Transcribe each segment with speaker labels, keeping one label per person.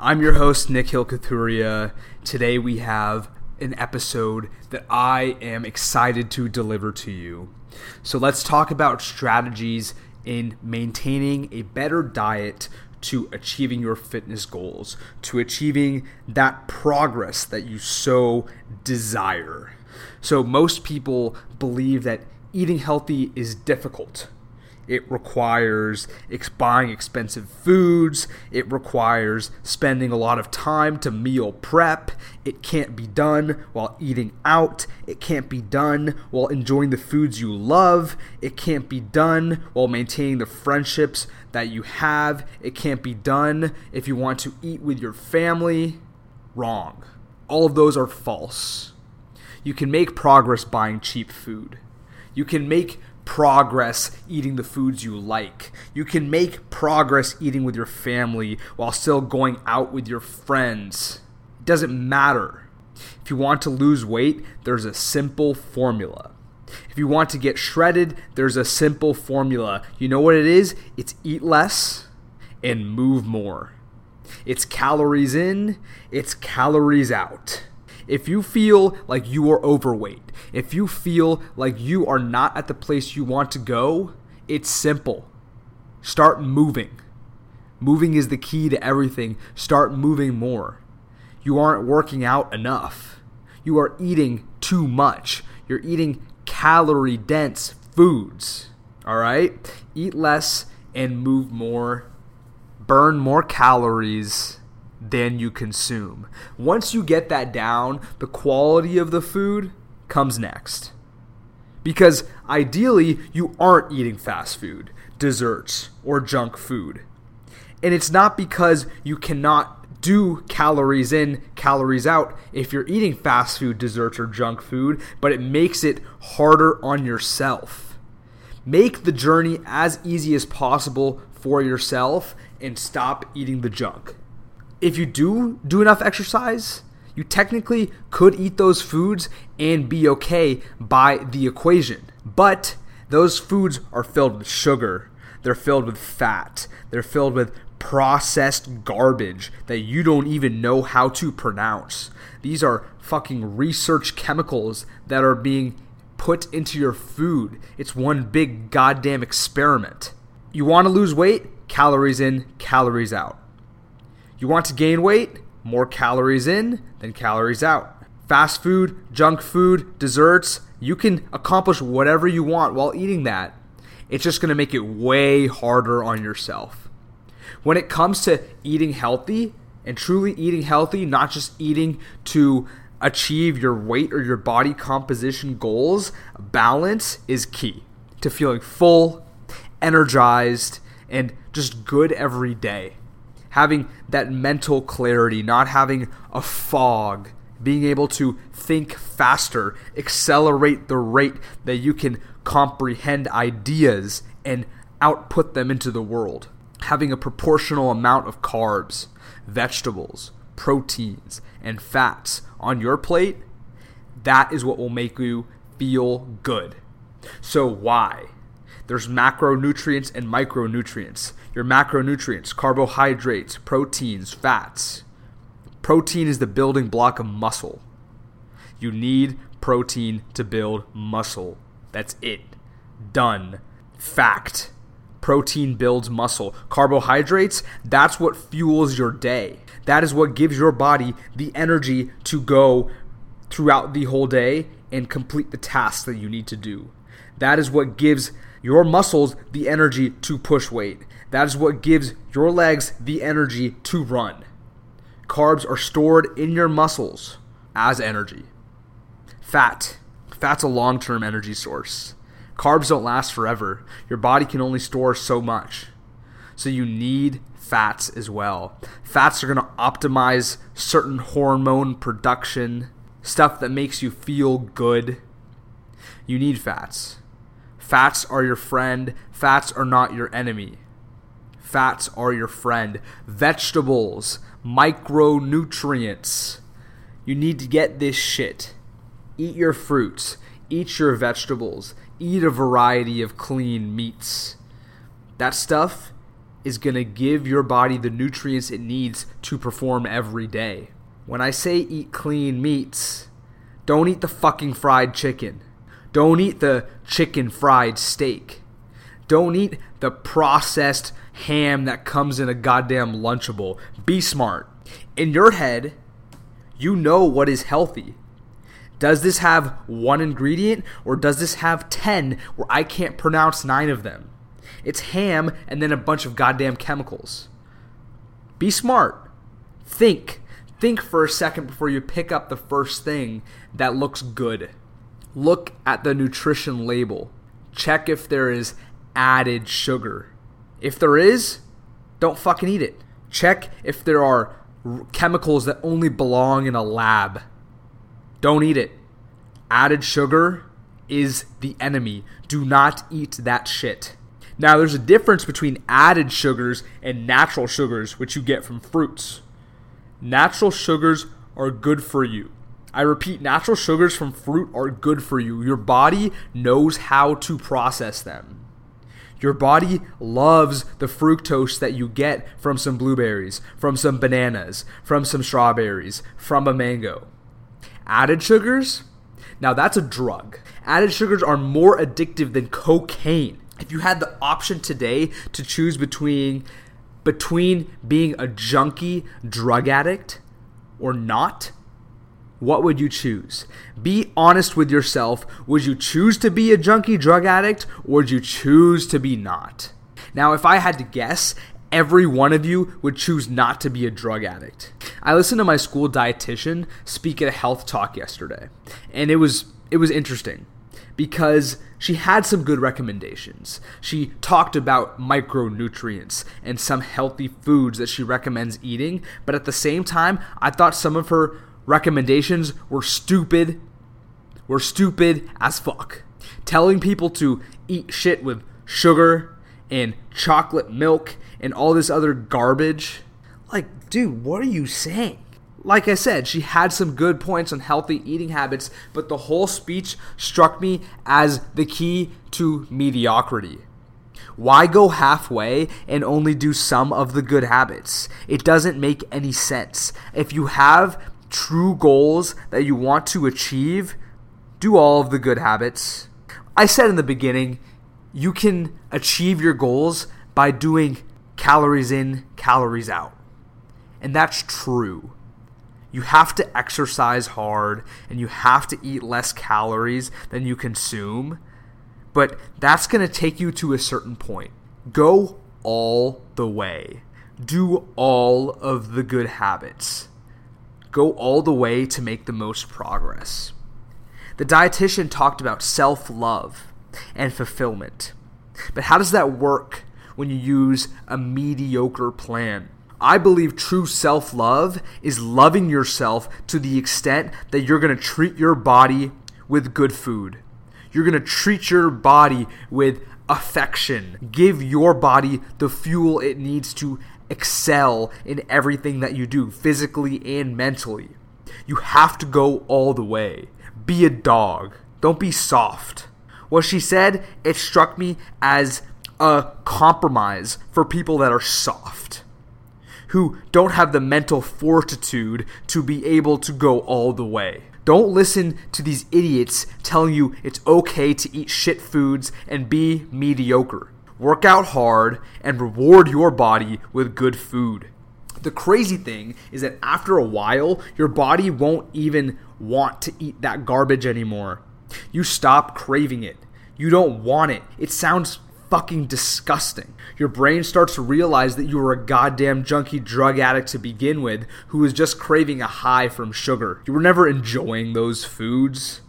Speaker 1: I'm your host, Nikhil Kathuria. Today we have an episode that I am excited to deliver to you. So let's talk about strategies in maintaining a better diet to achieving your fitness goals, to achieving that progress that you so desire. So, most people believe that eating healthy is difficult it requires ex- buying expensive foods. It requires spending a lot of time to meal prep. It can't be done while eating out. It can't be done while enjoying the foods you love. It can't be done while maintaining the friendships that you have. It can't be done if you want to eat with your family. Wrong. All of those are false. You can make progress buying cheap food. You can make progress eating the foods you like. You can make progress eating with your family while still going out with your friends. It doesn't matter. If you want to lose weight, there's a simple formula. If you want to get shredded, there's a simple formula. You know what it is? It's eat less and move more. It's calories in, it's calories out. If you feel like you are overweight, if you feel like you are not at the place you want to go, it's simple. Start moving. Moving is the key to everything. Start moving more. You aren't working out enough. You are eating too much. You're eating calorie dense foods. All right? Eat less and move more. Burn more calories than you consume. Once you get that down, the quality of the food comes next. Because ideally, you aren't eating fast food, desserts, or junk food. And it's not because you cannot do calories in, calories out if you're eating fast food, desserts, or junk food, but it makes it harder on yourself. Make the journey as easy as possible for yourself and stop eating the junk if you do do enough exercise, you technically could eat those foods and be okay by the equation. But those foods are filled with sugar, they're filled with fat, they're filled with processed garbage that you don't even know how to pronounce. These are fucking research chemicals that are being put into your food. It's one big goddamn experiment. You want to lose weight? Calories in, calories out. You want to gain weight? More calories in than calories out. Fast food, junk food, desserts, you can accomplish whatever you want while eating that. It's just to make it way harder on yourself. When it comes to eating healthy and truly eating healthy, not just eating to achieve your weight or your body composition goals, balance is key to feeling full, energized, and just good every day having that mental clarity, not having a fog, being able to think faster, accelerate the rate that you can comprehend ideas and output them into the world. Having a proportional amount of carbs, vegetables, proteins, and fats on your plate, that is what will make you feel good. So, why? There's macronutrients and micronutrients. Your macronutrients, carbohydrates, proteins, fats. Protein is the building block of muscle. You need protein to build muscle. That's it. Done. Fact. Protein builds muscle. Carbohydrates, that's what fuels your day. That is what gives your body the energy to go throughout the whole day and complete the tasks that you need to do. That is what gives your muscles the energy to push weight. That is what gives your legs the energy to run. Carbs are stored in your muscles as energy. Fat. Fat's a long term energy source. Carbs don't last forever. Your body can only store so much. So you need fats as well. Fats are going to optimize certain hormone production, stuff that makes you feel good. You need fats. Fats are your friend, fats are not your enemy. Fats are your friend. Vegetables, micronutrients. You need to get this shit. Eat your fruits, eat your vegetables, eat a variety of clean meats. That stuff is going to give your body the nutrients it needs to perform every day. When I say eat clean meats, don't eat the fucking fried chicken. Don't eat the chicken fried steak. Don't eat the processed ham that comes in a goddamn Lunchable. Be smart. In your head, you know what is healthy. Does this have one ingredient or does this have 10 where I can't pronounce nine of them? It's ham and then a bunch of goddamn chemicals. Be smart. Think. Think for a second before you pick up the first thing that looks good. Look at the nutrition label. Check if there is added sugar. If there is, don't fucking eat it. Check if there are chemicals that only belong in a lab. Don't eat it. Added sugar is the enemy. Do not eat that shit. Now, there's a difference between added sugars and natural sugars, which you get from fruits. Natural sugars are good for you. I repeat, natural sugars from fruit are good for you. Your body knows how to process them. Your body loves the fructose that you get from some blueberries, from some bananas, from some strawberries, from a mango. Added sugars? Now that's a drug. Added sugars are more addictive than cocaine. If you had the option today to choose between between being a junkie drug addict or not, what would you choose? Be honest with yourself. Would you choose to be a junkie drug addict or would you choose to be not? Now, if I had to guess, every one of you would choose not to be a drug addict. I listened to my school dietitian speak at a health talk yesterday, and it was it was interesting because she had some good recommendations. She talked about micronutrients and some healthy foods that she recommends eating, but at the same time, I thought some of her recommendations were stupid, were stupid as fuck. Telling people to eat shit with sugar and chocolate milk and all this other garbage. Like, dude, what are you saying? Like I said, she had some good points on healthy eating habits, but the whole speech struck me as the key to mediocrity. Why go halfway and only do some of the good habits? It doesn't make any sense. If you have true goals that you want to achieve, do all of the good habits. I said in the beginning, you can achieve your goals by doing calories in, calories out. And that's true. You have to exercise hard and you have to eat less calories than you consume, but that's going to take you to a certain point. Go all the way. Do all of the good habits. Go all the way to make the most progress. The dietitian talked about self love and fulfillment. But how does that work when you use a mediocre plan? I believe true self love is loving yourself to the extent that you're going to treat your body with good food. You're going to treat your body with affection. Give your body the fuel it needs to excel in everything that you do, physically and mentally. You have to go all the way. Be a dog. Don't be soft. What she said, it struck me as a compromise for people that are soft who don't have the mental fortitude to be able to go all the way. Don't listen to these idiots telling you it's okay to eat shit foods and be mediocre. Work out hard and reward your body with good food. The crazy thing is that after a while, your body won't even want to eat that garbage anymore. You stop craving it. You don't want it. It sounds fucking disgusting. Your brain starts to realize that you were a goddamn junkie drug addict to begin with who was just craving a high from sugar. You were never enjoying those foods.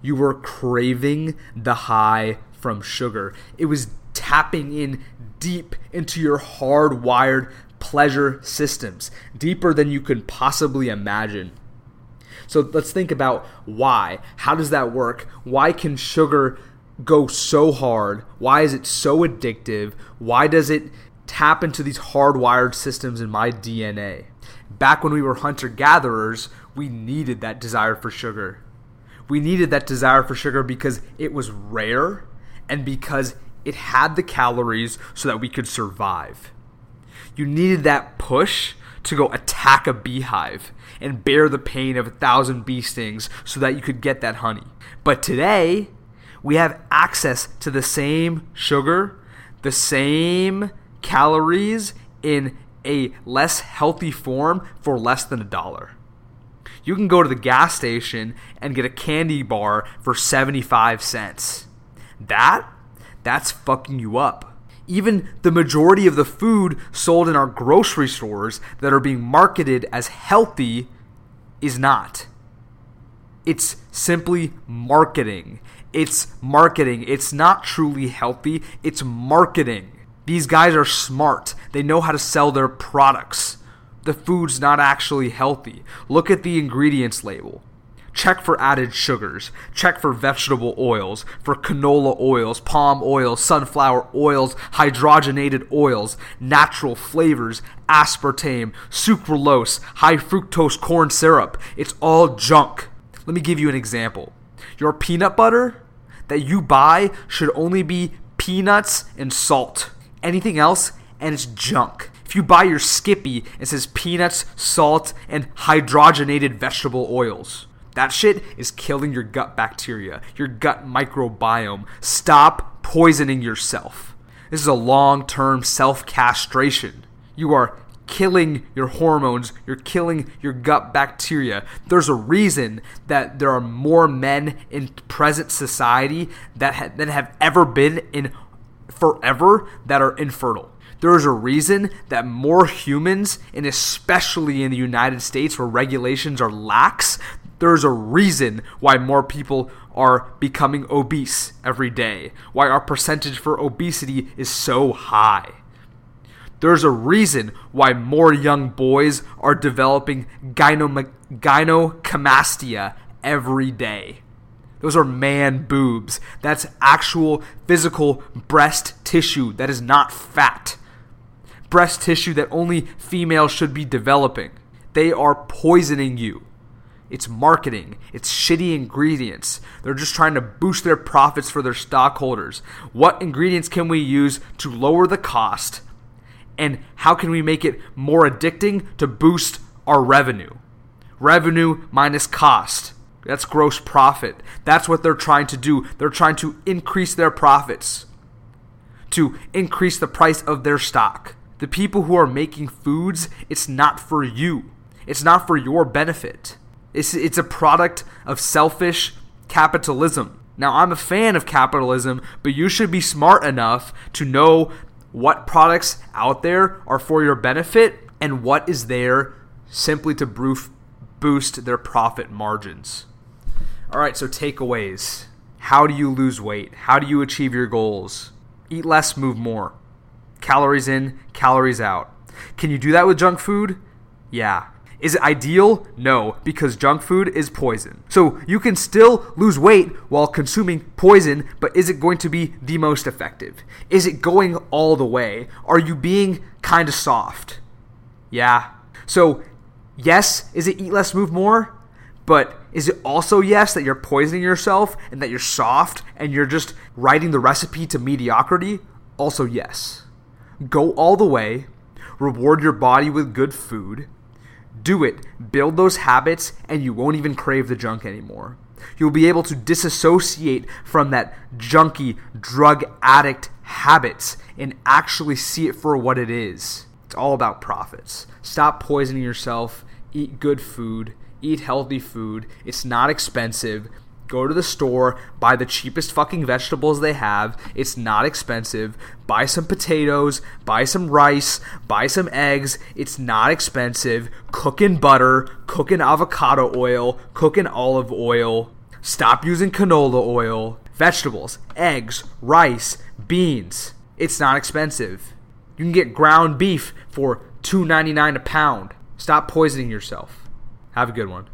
Speaker 1: You were craving the high from sugar. It was tapping in deep into your hardwired pleasure systems, deeper than you can possibly imagine. So let's think about why. How does that work? Why can sugar go so hard? Why is it so addictive? Why does it tap into these hardwired systems in my DNA? Back when we were hunter gatherers, we needed that desire for sugar. We needed that desire for sugar because it was rare and because it had the calories so that we could survive. You needed that push to go attack a beehive and bear the pain of a thousand bee stings so that you could get that honey. But today, we have access to the same sugar, the same calories in a less healthy form for less than a dollar. You can go to the gas station and get a candy bar for 75 cents. That that's fucking you up. Even the majority of the food sold in our grocery stores that are being marketed as healthy is not. It's simply marketing. It's marketing. It's not truly healthy. It's marketing. These guys are smart. They know how to sell their products. The food's not actually healthy. Look at the ingredients label. Check for added sugars. Check for vegetable oils, for canola oils, palm oil, sunflower oils, hydrogenated oils, natural flavors, aspartame, sucralose, high fructose corn syrup. It's all junk. Let me give you an example. Your peanut butter that you buy should only be peanuts and salt. Anything else, and it's junk. If you buy your Skippy, it says peanuts, salt, and hydrogenated vegetable oils. That shit is killing your gut bacteria, your gut microbiome. Stop poisoning yourself. This is a long term self castration. You are killing your hormones, you're killing your gut bacteria. There's a reason that there are more men in present society that ha- than have ever been in forever that are infertile. There is a reason that more humans, and especially in the United States where regulations are lax, there's a reason why more people are becoming obese every day, why our percentage for obesity is so high. There's a reason why more young boys are developing gyno- gynecomastia every day. Those are man boobs. That's actual physical breast tissue that is not fat. Breast tissue that only females should be developing. They are poisoning you. It's marketing. It's shitty ingredients. They're just trying to boost their profits for their stockholders. What ingredients can we use to lower the cost? And how can we make it more addicting to boost our revenue? Revenue minus cost. That's gross profit. That's what they're trying to do. They're trying to increase their profits, to increase the price of their stock. The people who are making foods, it's not for you. It's not for your benefit. It's, it's a product of selfish capitalism. Now, I'm a fan of capitalism, but you should be smart enough to know what products out there are for your benefit and what is there simply to boost their profit margins. All right, so takeaways. How do you lose weight? How do you achieve your goals? Eat less, move more. Calories in, calories out. Can you do that with junk food? Yeah. Is it ideal? No, because junk food is poison. So you can still lose weight while consuming poison, but is it going to be the most effective? Is it going all the way? Are you being kind of soft? Yeah. So, yes, is it eat less, move more? But is it also yes that you're poisoning yourself and that you're soft and you're just writing the recipe to mediocrity? Also, yes. Go all the way, reward your body with good food do it. Build those habits, and you won't even crave the junk anymore. You'll be able to disassociate from that junky, drug addict habits and actually see it for what it is. It's all about profits. Stop poisoning yourself. Eat good food. Eat healthy food. It's not expensive. Go to the store, buy the cheapest fucking vegetables they have. It's not expensive. Buy some potatoes, buy some rice, buy some eggs. It's not expensive. Cook in butter, cook in avocado oil, cook in olive oil. Stop using canola oil. Vegetables, eggs, rice, beans. It's not expensive. You can get ground beef for $2.99 a pound. Stop poisoning yourself. Have a good one.